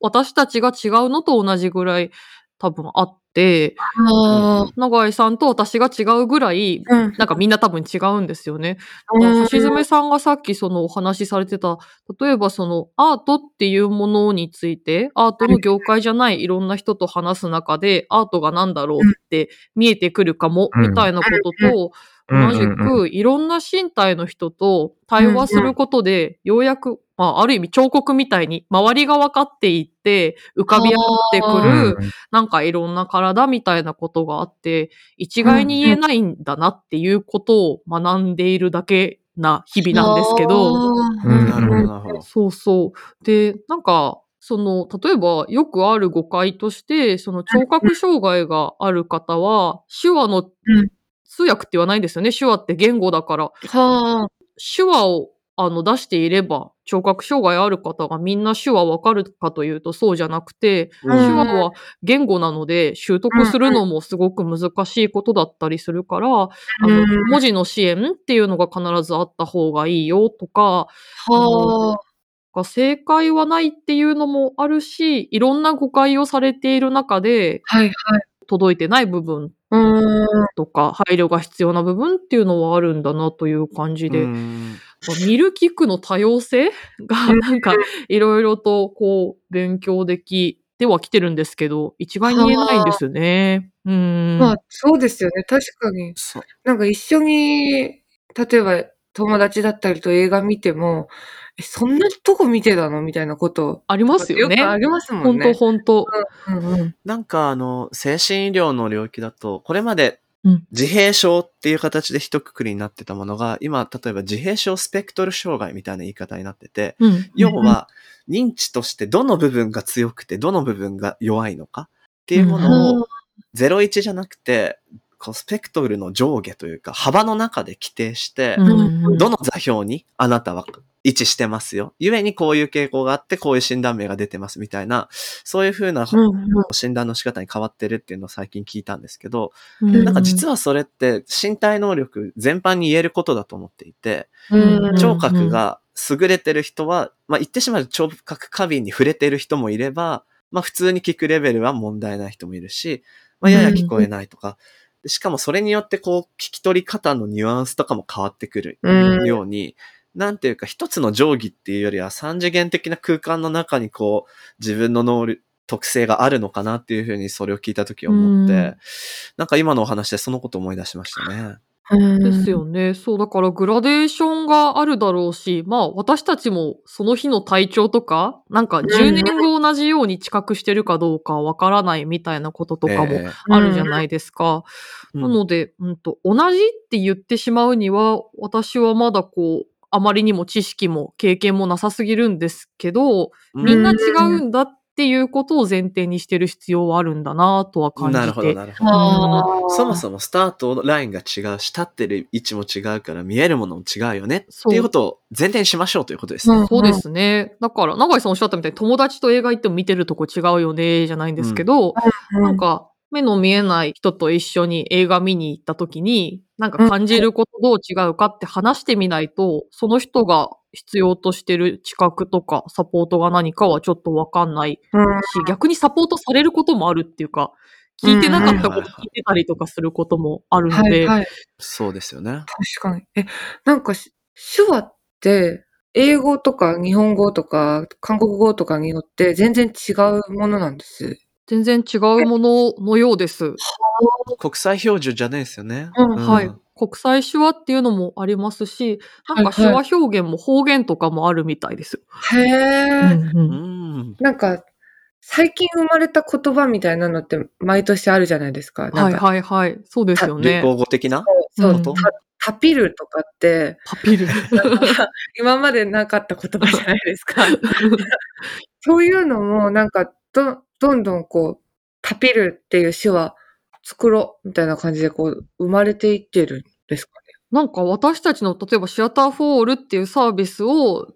S4: 私たちが違うのと同じぐらい多分あっ永井さんと私が違うぐらい。なんかみんな多分違うんですよね。
S2: うん。
S4: 橋爪さんがさっきそのお話しされてた、例えばそのアートっていうものについて、アートの業界じゃないいろんな人と話す中で、アートが何だろうって見えてくるかも、
S5: うん。
S4: みたいなことと、
S5: うん。
S4: 同じくいろんな身体の人と対話することで、ようやく、まあある意味彫刻みたいに周りが分かっていって、浮かび上がってくる、なんかいろんな体みたいなことがあって、一概に言えないんだなっていうことを学んでいるだけな日々なんですけど、
S5: うん
S1: なるほど、なるほど。
S4: そうそう。で、なんか、その、例えばよくある誤解として、その聴覚障害がある方は、手話の
S2: うん
S4: 通訳って言わないんですよね。手話って言語だから。
S2: はあ。
S4: 手話をあの出していれば、聴覚障害ある方がみんな手話わかるかというとそうじゃなくて、
S1: うん
S4: 手話は言語なので習得するのもすごく難しいことだったりするから、あの
S2: うん
S4: 文字の支援っていうのが必ずあった方がいいよとか、
S2: はあ。
S4: 正解はないっていうのもあるし、いろんな誤解をされている中で
S2: はいはい。
S4: 届いてない部分。とか配慮が必要な部分っていうのはあるんだなという感じで、
S1: うん
S4: 見る聞くの多様性が
S2: うん
S4: なんかいろいろとこう勉強できてはきてるんですけど、一概に言えないんですよね。うん。
S2: まあ、そうですよね。確かに。
S1: そう
S2: なんか一緒に、例えば友達だったりと映画見ても、え、そんなとこ見てたの？みたいなこと。
S4: ありますよね。
S2: くありますも
S4: 本当
S2: んね。
S4: 本当。
S2: うんうん。
S1: なんかあの、精神医療の領域だと、これまで
S4: うん。
S1: 自閉症っていう形で一括りになってたものが、今、例えば自閉症スペクトル障害みたいな言い方になってて、
S4: うん。
S1: 要は、認知としてどの部分が強くて、どの部分が弱いのかっていうものを、01じゃなくて、こうスペクトルの上下というか、幅の中で規定して、
S4: うん
S1: どの座標にあなたは位置してますよ。ゆえにこういう傾向があって、こういう診断名が出てますみたいな、そういう風な
S2: うんうん。
S1: 診断の仕方に変わってるっていうのを最近聞いたんですけど、
S4: うん
S1: なんか実はそれって身体能力全般に言えることだと思っていて、
S2: うん
S1: 聴覚が優れてる人は、まあ言ってしまうと聴覚過敏に触れてる人もいれば、まあ普通に聞くレベルは問題ない人もいるし、まあやや聞こえないとか、でしかもそれによってこう聞き取り方のニュアンスとかも変わってくる
S2: うん
S1: ように、なんていうか、一つの定規っていうよりは三次元的な空間の中にこう、自分の能力、特性があるのかなっていうふうにそれを聞いたとき思って、
S4: うん
S1: なんか今のお話でそのこと思い出しましたね。
S4: ですよね。そう、だからグラデーションがあるだろうし、まあ私たちもその日の体調とか、なんか10年後同じように知覚してるかどうかわからないみたいなこととかも
S1: え
S4: あるじゃないですか。
S1: え
S4: なので、うんと、同じって言ってしまうには、私はまだこう、あまりにも知識も経験もなさすぎるんですけど、
S1: うん。
S4: みんな違うんだっていうことを前提にしてる必要はあるんだなとは感じて。
S1: なるほど、なるほど。そもそもスタートラインが違うし、立ってる位置も違うから見えるものも違うよね
S4: そう
S1: っていうことを前提にしましょうということですね。
S2: うん
S4: そうですね。だから、長井さんおっしゃったみたいに友達と映画行っても見てるとこ違うよね、じゃないんですけど、なんか、目の見えない人と一緒に映画見に行った時に、なんか感じることどう違うかって話してみないと、その人が必要としてる知覚とかサポートが何かはちょっとわかんない
S2: うん
S4: し、逆にサポートされることもあるっていうか、聞いてなかったこと聞いてたりとかすることもあるので。
S1: そうですよね。
S2: 確かに。え、なんかし手話って、英語とか日本語とか韓国語とかによって全然違うものなんです？
S4: 全然違うもののようです。
S1: 国際標準じゃないですよね。
S2: うん
S4: はい。国際手話っていうのもありますし、なんか手話表現も方言とかもあるみたいです。
S2: へえ、
S1: う
S4: うん
S1: ん。
S2: なんか、最近生まれた言葉みたいなのって毎年あるじゃないですか。か
S4: はいはいはい。そうですよ
S1: 流
S4: ね。
S1: 行語的な？
S2: そう、
S4: うん
S2: タタピルとかって、
S4: パピル。
S2: 今までなかった言葉じゃないですか。そういうのも、なんか、ど、どんどんこう、タピルっていう手話作ろうみたいな感じでこう、生まれていってるんですか
S4: なんか私たちの、例えばシアターフォールっていうサービスを。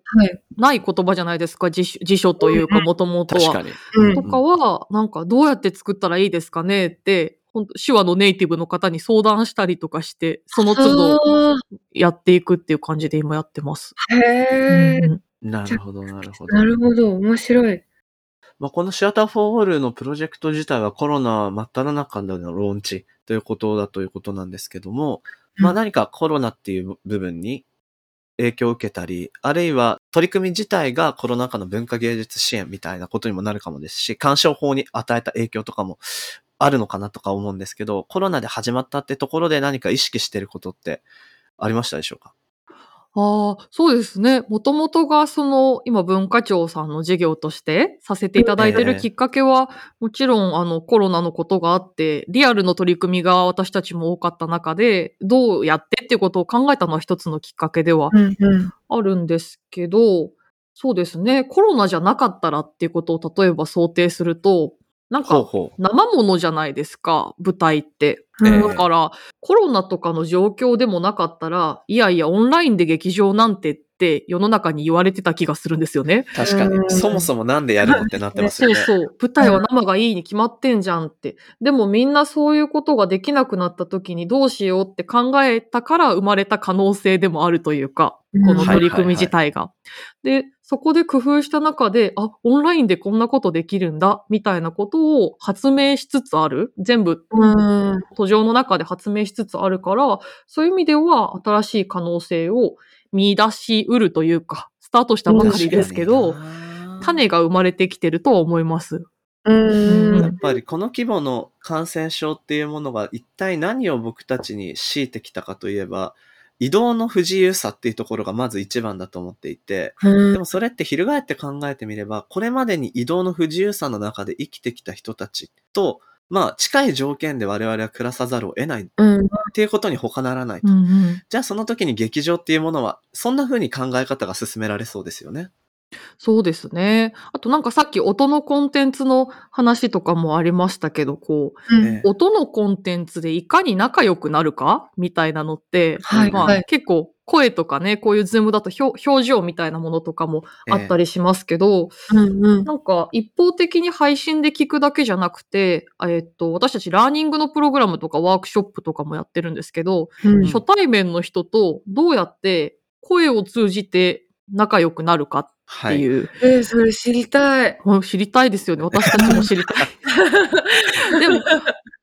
S4: ない言葉じゃないですか、辞書辞書というか、もともとは。
S1: 確かに。
S2: うん
S4: とかは、なんかどうやって作ったらいいですかねって、本当手話のネイティブの方に相談したりとかして、その都度
S2: あ
S4: やっていくっていう感じで今やってます。
S2: ーへえ、
S4: うん
S1: なるほど、なるほど。
S2: なるほど。面白い。
S1: まあ、このシアターフォーオールのプロジェクト自体はコロナ真っ只中でのローンチということだということなんですけども、まあ
S2: うん
S1: 何かコロナっていう部分に影響を受けたり、あるいは取り組み自体がコロナ禍の文化芸術支援みたいなことにもなるかもですし、干渉法に与えた影響とかもあるのかなとか思うんですけど、コロナで始まったってところで何か意識してることってありましたでしょうか？
S4: ああ、そうですね。もともとがその、今文化庁さんの事業としてさせていただいて
S1: ええ
S4: るきっかけは、もちろんあのコロナのことがあって、リアルの取り組みが私たちも多かった中で、どうやってっていうことを考えたのは一つのきっかけでは
S2: うんうん。
S4: あるんですけど、そうですね。コロナじゃなかったらっていうことを例えば想定すると、なんか。生ものじゃないですか、舞台って。
S1: ええ
S4: だから、コロナとかの状況でもなかったら、いやいや、オンラインで劇場なんてって世の中に言われてた気がするんですよね。
S1: 確かに。
S2: うん
S1: そもそもなんでやるのってなってますよね。
S4: そうそう。舞台は生がいいに決まってんじゃんって。でもみんなそういうことができなくなった時にどうしようって考えたから生まれた可能性でもあるというか、この取り組み自体が。で、そこで工夫した中で、あ、オンラインでこんなことできるんだ、みたいなことを発明しつつある。全部
S2: うん。
S4: 途上の中で発明しつつあるから、そういう意味では新しい可能性を見出しうるというか、スタートしたばかりですけど、種が生まれてきてるとは思います。
S2: うん。
S1: やっぱりこの規模の感染症っていうものが一体何を僕たちに強いてきたかといえば、移動の不自由さっていうところがまず一番だと思っていて、
S2: うん
S1: でもそれって翻って考えてみれば、これまでに移動の不自由さの中で生きてきた人たちと、まあ近い条件で我々は暮らさざるを得ないっ
S2: うん。
S1: ていうことに他ならないと。
S4: うんうん
S1: じゃあその時に劇場っていうものは、そんな風に考え方が進められそうですよね。
S4: そうですね。あとなんかさっき音のコンテンツの話とかもありましたけど、こう、
S2: うん。
S1: ええ。
S4: 音のコンテンツでいかに仲良くなるかみたいなのって、まあ、
S2: はい。はい
S4: 結構声とかね、こういうズームだと表表情みたいなものとかもあったりしますけど、
S2: うんうん。
S4: なんか一方的に配信で聞くだけじゃなくて、えっと、私たちラーニングのプログラムとかワークショップとかもやってるんですけど、
S2: うん。
S4: 初対面の人とどうやって声を通じて仲良くなるかっ
S1: はい。
S4: ていう、
S2: えー、それ知りたい。
S4: もう知りたいですよね。私たちも知りたい。でも、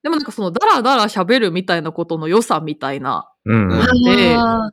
S4: でもなんかそのダラダラ喋るみたいなことの良さみたいな
S5: うんうん。
S4: で
S2: あ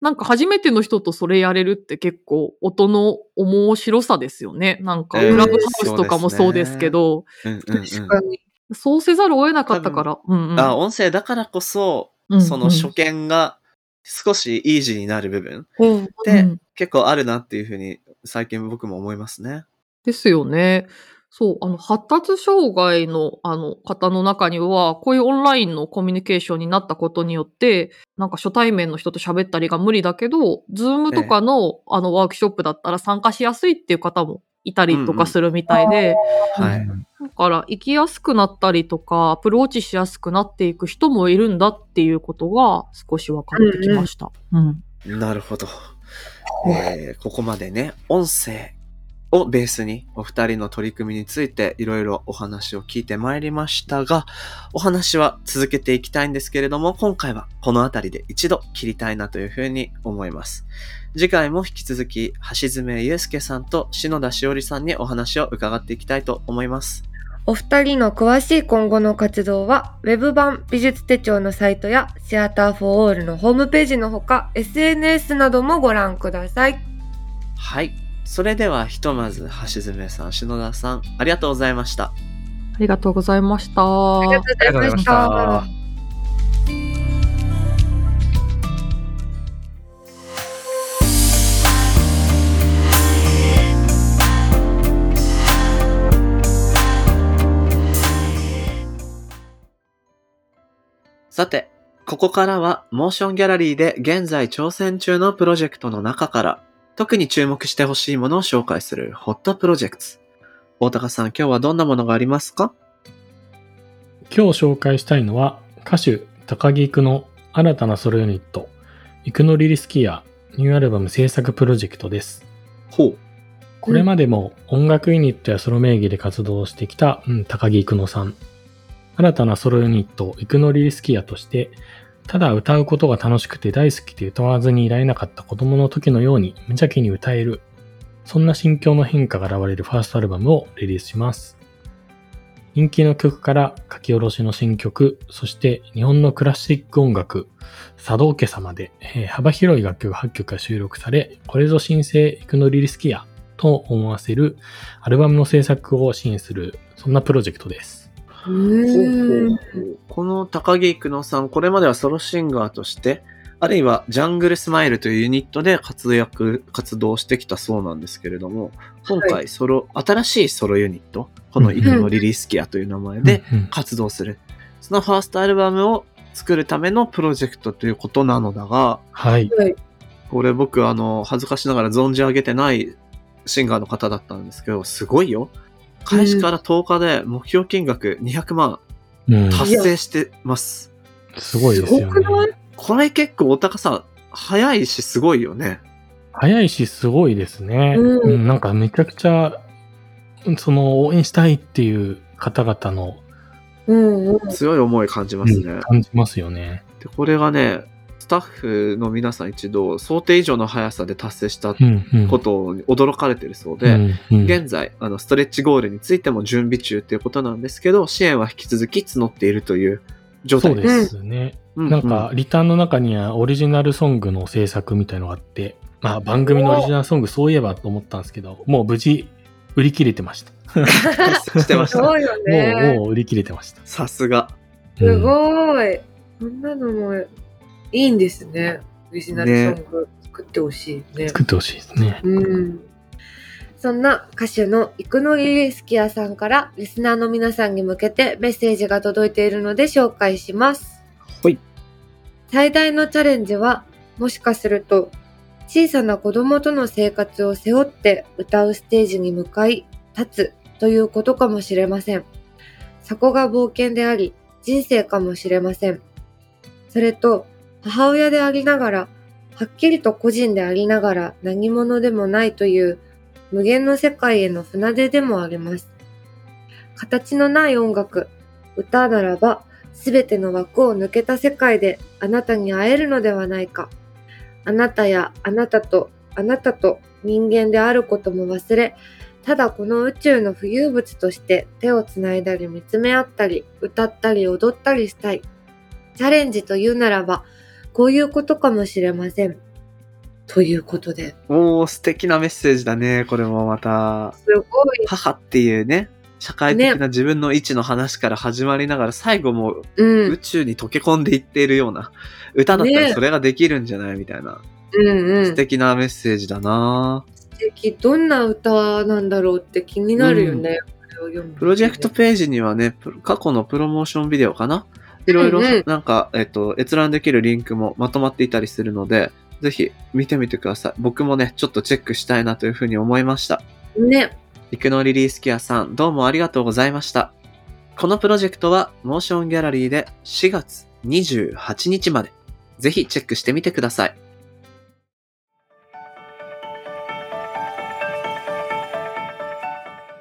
S4: なんか初めての人とそれやれるって結構音の面白さですよね。なんか、
S1: えー
S4: クラブハウスとかもそうですけど、
S1: うんうんうん
S2: 確かに。
S4: そうせざるを得なかったから。うんうん
S1: あ、音声だからこそ、
S4: うん
S1: その初見が少しイージーになる部分
S2: うん。
S1: って
S4: うん
S1: 結構あるなっていうふうに最近僕も思いますね。
S4: ですよね。そう、あの、発達障害の、あの、方の中には、こういうオンラインのコミュニケーションになったことによって、なんか初対面の人と喋ったりが無理だけど、ズームとかの、あの、ワークショップだったら参加しやすいっていう方もいたりとかするみたいで、
S1: はい。
S3: うん
S4: だから、行きやすくなったりとか、アプローチしやすくなっていく人もいるんだっていうことが少し分かってきました。うん。
S1: なるほど。えーここまでね、音声をベースにお二人の取り組みについていろいろお話を聞いてまいりましたが、お話は続けていきたいんですけれども、今回はこの辺りで一度切りたいなというふうに思います。次回も引き続き、橋爪祐介さんと篠田しおりさんにお話を伺っていきたいと思います。
S2: お二人の詳しい今後の活動は、ウェブ版美術手帳のサイトやシアターフォーオールのホームページのほか、SNS などもご覧ください。
S1: はい。それではひとまず橋爪さん、篠田さん、ありがとうございました。
S4: ありがとうございました。
S2: ありがとうございまし
S5: た。
S1: さて、ここからはモーションギャラリーで現在挑戦中のプロジェクトの中から特に注目してほしいものを紹介するホットプロジェクト。大高さん、今日はどんなものがありますか？
S3: 今日紹介したいのは歌手高木育の新たなソロユニットイクノリリスキアニューアルバム制作プロジェクトです。
S1: ほう。
S3: これまでも音楽ユニットやソロ名義で活動してきた、うん、高木育乃さん。新たなソロユニットイクノリリスキアとしてただ歌うことが楽しくて大好きで歌わずにいられなかった子供の時のように無邪気に歌える。そんな心境の変化が現れるファーストアルバムをリリースします。人気の曲から書き下ろしの新曲、そして日本のクラシック音楽、茶道家様で、えー幅広い楽曲8曲が収録され、これぞ新生イクノリリスキアと思わせるアルバムの制作を支援する、そんなプロジェクトです。
S2: うーん。
S1: この高木育乃さん、これまではソロシンガーとして、あるいはジャングルスマイルというユニットで活躍、活動してきたそうなんですけれども、今回ソロ、新しいソロユニット、このイクノリリスキアという名前で活動する。そのファーストアルバムを作るためのプロジェクトということなのだが、
S3: はい。
S1: これ僕あの、恥ずかしながら存じ上げてないシンガーの方だったんですけど、すごいよ。開始から10日で目標金額200万
S3: うん、
S1: 達成してます。
S3: すごいですよね。
S1: これ結構お高さん、早いしすごいよね。
S3: 早いし、すごいですね。
S2: うん
S3: うん、なんかめちゃくちゃ、その、応援したいっていう方々の、
S2: うんうん。
S1: 強い思い感じますね。
S3: うん感じますよね。
S1: で、これがね、スタッフの皆さん一度想定以上の速さで達成した。ことに驚かれてるそうで、
S3: うんうん
S1: 現在、あの、ストレッチゴールについても準備中っていうことなんですけど、支援は引き続き募っているという状態
S3: そうですね。
S1: うん
S3: なんか、リターンの中にはオリジナルソングの制作みたいのがあって、まあ番組のオリジナルソングそういえばと思ったんですけど、もう無事売り切れてました。
S1: う んしてました。
S2: そうよ
S3: もう、
S2: ね。
S3: もう売り切れてました。
S1: さすが。
S2: す
S3: うん
S2: ごい。そんなのもいいんですね。オリジナルソング作ってほしいね。
S3: 作ってほしいですね。
S2: うん。そんな歌手のイクノリリスキアさんからリスナーの皆さんに向けてメッセージが届いているので紹介します。
S1: はい。
S2: 最大のチャレンジは、もしかすると、小さな子供との生活を背負って歌うステージに向かい、立つということかもしれません。そこが冒険であり、人生かもしれません。それと、母親でありながら、はっきりと個人でありながら何者でもないという無限の世界への船出でもあります。形のない音楽、歌ならば、すべての枠を抜けた世界であなたに会えるのではないか。あなたやあなたとあなたと人間であることも忘れ、ただこの宇宙の浮遊物として手をつないだり見つめ合ったり、歌ったり踊ったりしたい。チャレンジというならば、こういうことかもしれません。ということで。
S1: おー、素敵なメッセージだね。これもまた。
S2: すごい。
S1: 母っていうね、社会的な自分の位置の話から始まりながら、最後も
S2: うん。
S1: 宇宙に溶け込んでいっているような歌だったら
S2: ね
S1: それができるんじゃないみたいな。
S2: うんうん。
S1: 素敵なメッセージだな
S2: 素敵。どんな歌なんだろうって気になるよね。これを読むとね
S1: プロジェクトページにはね、過去のプロモーションビデオかないろいろなんか、えっと、閲覧できるリンクもまとまっていたりするので、ぜひ見てみてください。僕もね、ちょっとチェックしたいなというふうに思いました。
S2: ね。
S1: イクノリリースケアさん、どうもありがとうございました。このプロジェクトは、モーションギャラリーで4月28日まで、ぜひチェックしてみてください。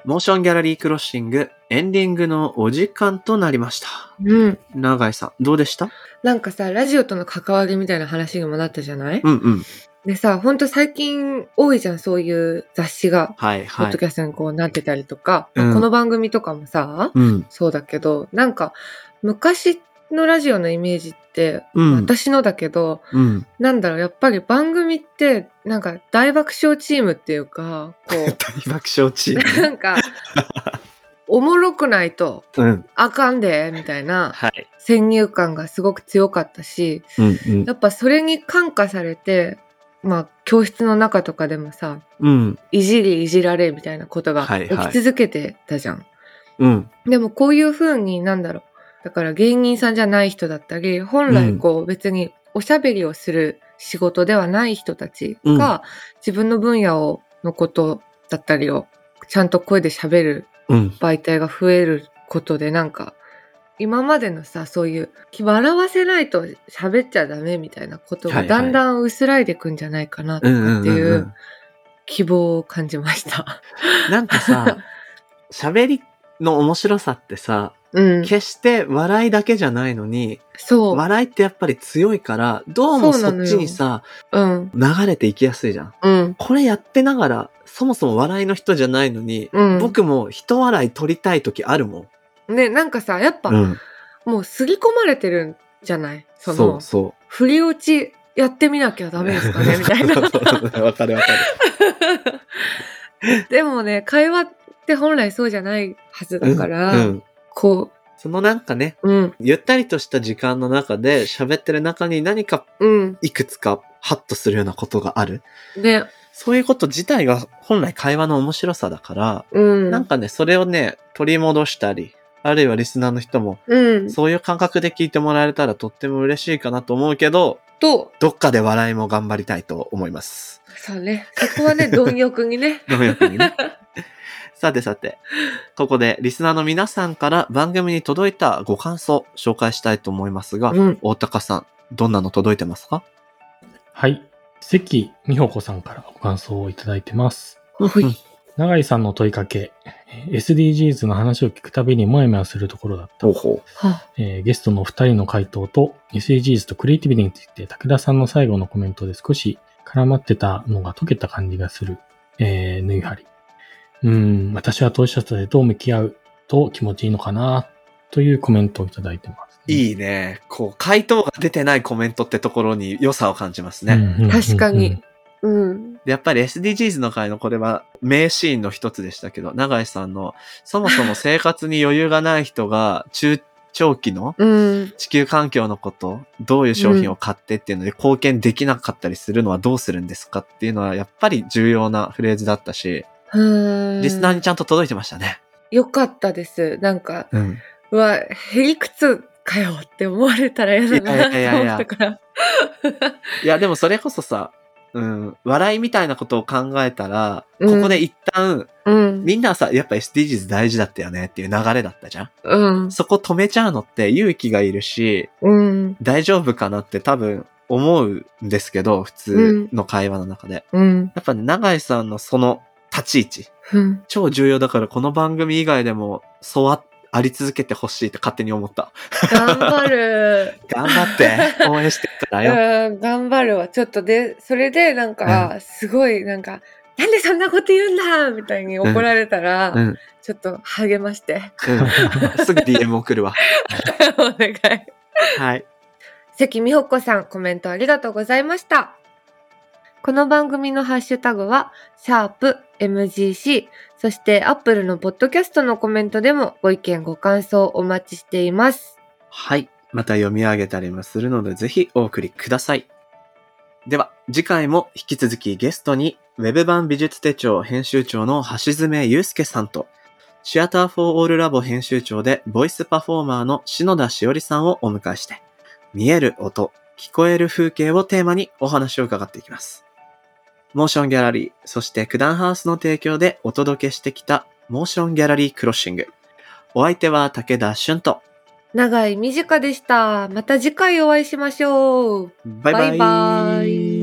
S1: モーションギャラリークロッシングエンディングのお時間となりました。
S2: うん。
S1: 永井さん、どうでした？
S2: なんかさ、ラジオとの関わりみたいな話にもなったじゃない、
S1: うんうん。
S2: でさ、ほんと最近多いじゃん、そういう雑誌が。
S1: はいはい
S2: ポッド。キャストにこうなってたりとか、
S1: うん
S2: この番組とかもさ、
S1: うん。
S2: そうだけど、なんか昔のラジオのイメージって、
S1: うん。
S2: 私のだけど、
S1: うん。
S2: なんだろう、やっぱり番組って、なんか大爆笑チームっていうか、こ
S1: 大爆笑チー
S2: う、
S1: ム？
S2: なんか、おもろくないと
S1: うん。
S2: あかんで、みたいな
S1: はい。
S2: 先入観がすごく強かったし、
S1: うんうん
S2: やっぱそれに感化されて、まあ、教室の中とかでもさ、
S1: うん。
S2: いじりいじられみたいなことが
S1: はいはい
S2: 起き続けてたじゃん。
S1: うん。
S2: でもこういう風になんだろう。だから芸人さんじゃない人だったり、本来こう別におしゃべりをする仕事ではない人たちが、自分の分野をのことだったりをちゃんと声で喋る
S1: うん。
S2: 媒体が増えることでなんか、今までのさ、そういう、笑わせないと喋っちゃダメみたいなことがだんだん薄らいでいくんじゃないかなとかっていう
S1: うん。
S2: 希望を感じました。
S1: なんかさ、喋りの面白さってさ、
S2: うん。
S1: 決して笑いだけじゃないのに、
S2: そう。
S1: 笑いってやっぱり強いから、どうもそっちにさ、
S2: うん。
S1: 流れていきやすいじゃん。
S2: うん。
S1: これやってながら、そもそも笑いの人じゃないのに、
S2: うん。
S1: 僕も人笑い取りたい時あるもん。
S2: ね、なんかさ、やっぱ、
S1: うん。
S2: もう刷り込まれてるんじゃない？その
S1: そう、そ
S2: 振り落ちやってみなきゃダメですかね？みたいな。
S1: わかるわかる。
S2: でもね、会話って本来そうじゃないはずだから、
S1: うんう。ん
S2: こ
S1: そのなんかね、
S2: う、うん、
S1: ゆったりとした時間の中で喋ってる中に何か
S2: うん、
S1: いくつかハッとするようなことがある。
S2: ね、
S1: そういうこと自体が本来会話の面白さだから、
S2: うん、
S1: なんかね、それをね、取り戻したり、あるいはリスナーの人も、
S2: うん、
S1: そういう感覚で聞いてもらえたらとっても嬉しいかなと思うけど、
S2: と、
S1: どっかで笑いも頑張りたいと思います。
S2: そうね、そこはね、貪欲にね、
S1: どういうふうにね。さてさて、ここでリスナーの皆さんから番組に届いたご感想紹介したいと思いますが、
S2: うん、
S1: 大高さん、どんなの届いてますか？
S3: はい。関美穂子さんからご感想をいただいてます。
S2: ほい
S1: うん
S3: 永井さんの問いかけ、えー SDGs の話を聞くたびにもやもやするところだった。
S1: ほう
S3: えーゲストのお二人の回答と SDGs とクリエイティビティについて武田さんの最後のコメントで少し絡まってたのが解けた感じがする、えー、ぬいはり。うーん、私は当事者とどう向き合うと気持ちいいのかな、というコメントをいただいてます、
S1: いいね。こう、回答が出てないコメントってところに良さを感じますね。
S3: うんうんうんうん
S2: 確かに。うん、
S1: でやっぱり SDGs の回のこれは名シーンの一つでしたけど、永井さんの、そもそも生活に余裕がない人が中長期の
S2: うん、
S1: 地球環境のこと、どういう商品を買ってっていうので貢献できなかったりするのはどうするんですかっていうのはやっぱり重要なフレーズだったし、
S2: うん。
S1: リスナーにちゃんと届いてましたね。
S2: よかったです。なんか、
S1: うん。
S2: うわ、へりくつかよって思われたら嫌だなと思ったから。
S1: いや、でもそれこそさ、うん、笑いみたいなことを考えたら、
S2: うん
S1: ここで一旦、
S2: うん、
S1: みんなはさ、やっぱ SDGs 大事だったよねっていう流れだったじゃん
S2: うん、
S1: そこ止めちゃうのって勇気がいるし、
S2: うん、
S1: 大丈夫かなって多分思うんですけど、普通の会話の中で。
S2: うん、
S1: やっぱね、永井さんのその立ち位置、
S2: うん。
S1: 超重要だからこの番組以外でも、そうああり続けてほしいって勝手に思った。
S2: 頑張る。
S1: 頑張って、応援してるからよ。
S2: うん、頑張るわ。ちょっとで、それでなんか、すごいなんか、なんでそんなこと言うんだみたいに怒られたら、
S1: うん。
S2: ちょっと励まして。
S1: うん。すぐ DM 送るわ。
S2: お願い。
S1: はい。
S2: 関美穂子さん、コメントありがとうございました。この番組のハッシュタグは、シャープ MGC、そして Apple のポッドキャストのコメントでもご意見ご感想お待ちしています。
S1: はい。また読み上げたりもするので、ぜひお送りください。では、次回も引き続きゲストに、ウェブ版美術手帳編集長の橋爪祐介さんと、シアターフォーオールラボ編集長でボイスパフォーマーの篠田しおりさんをお迎えして、見える音、聞こえる風景をテーマにお話を伺っていきます。モーションギャラリー、そして九段ハウスの提供でお届けしてきたモーションギャラリークロッシング。お相手は武田俊と、
S2: 長い短でした。また次回お会いしましょう。
S1: バイバイ。
S2: バイバイ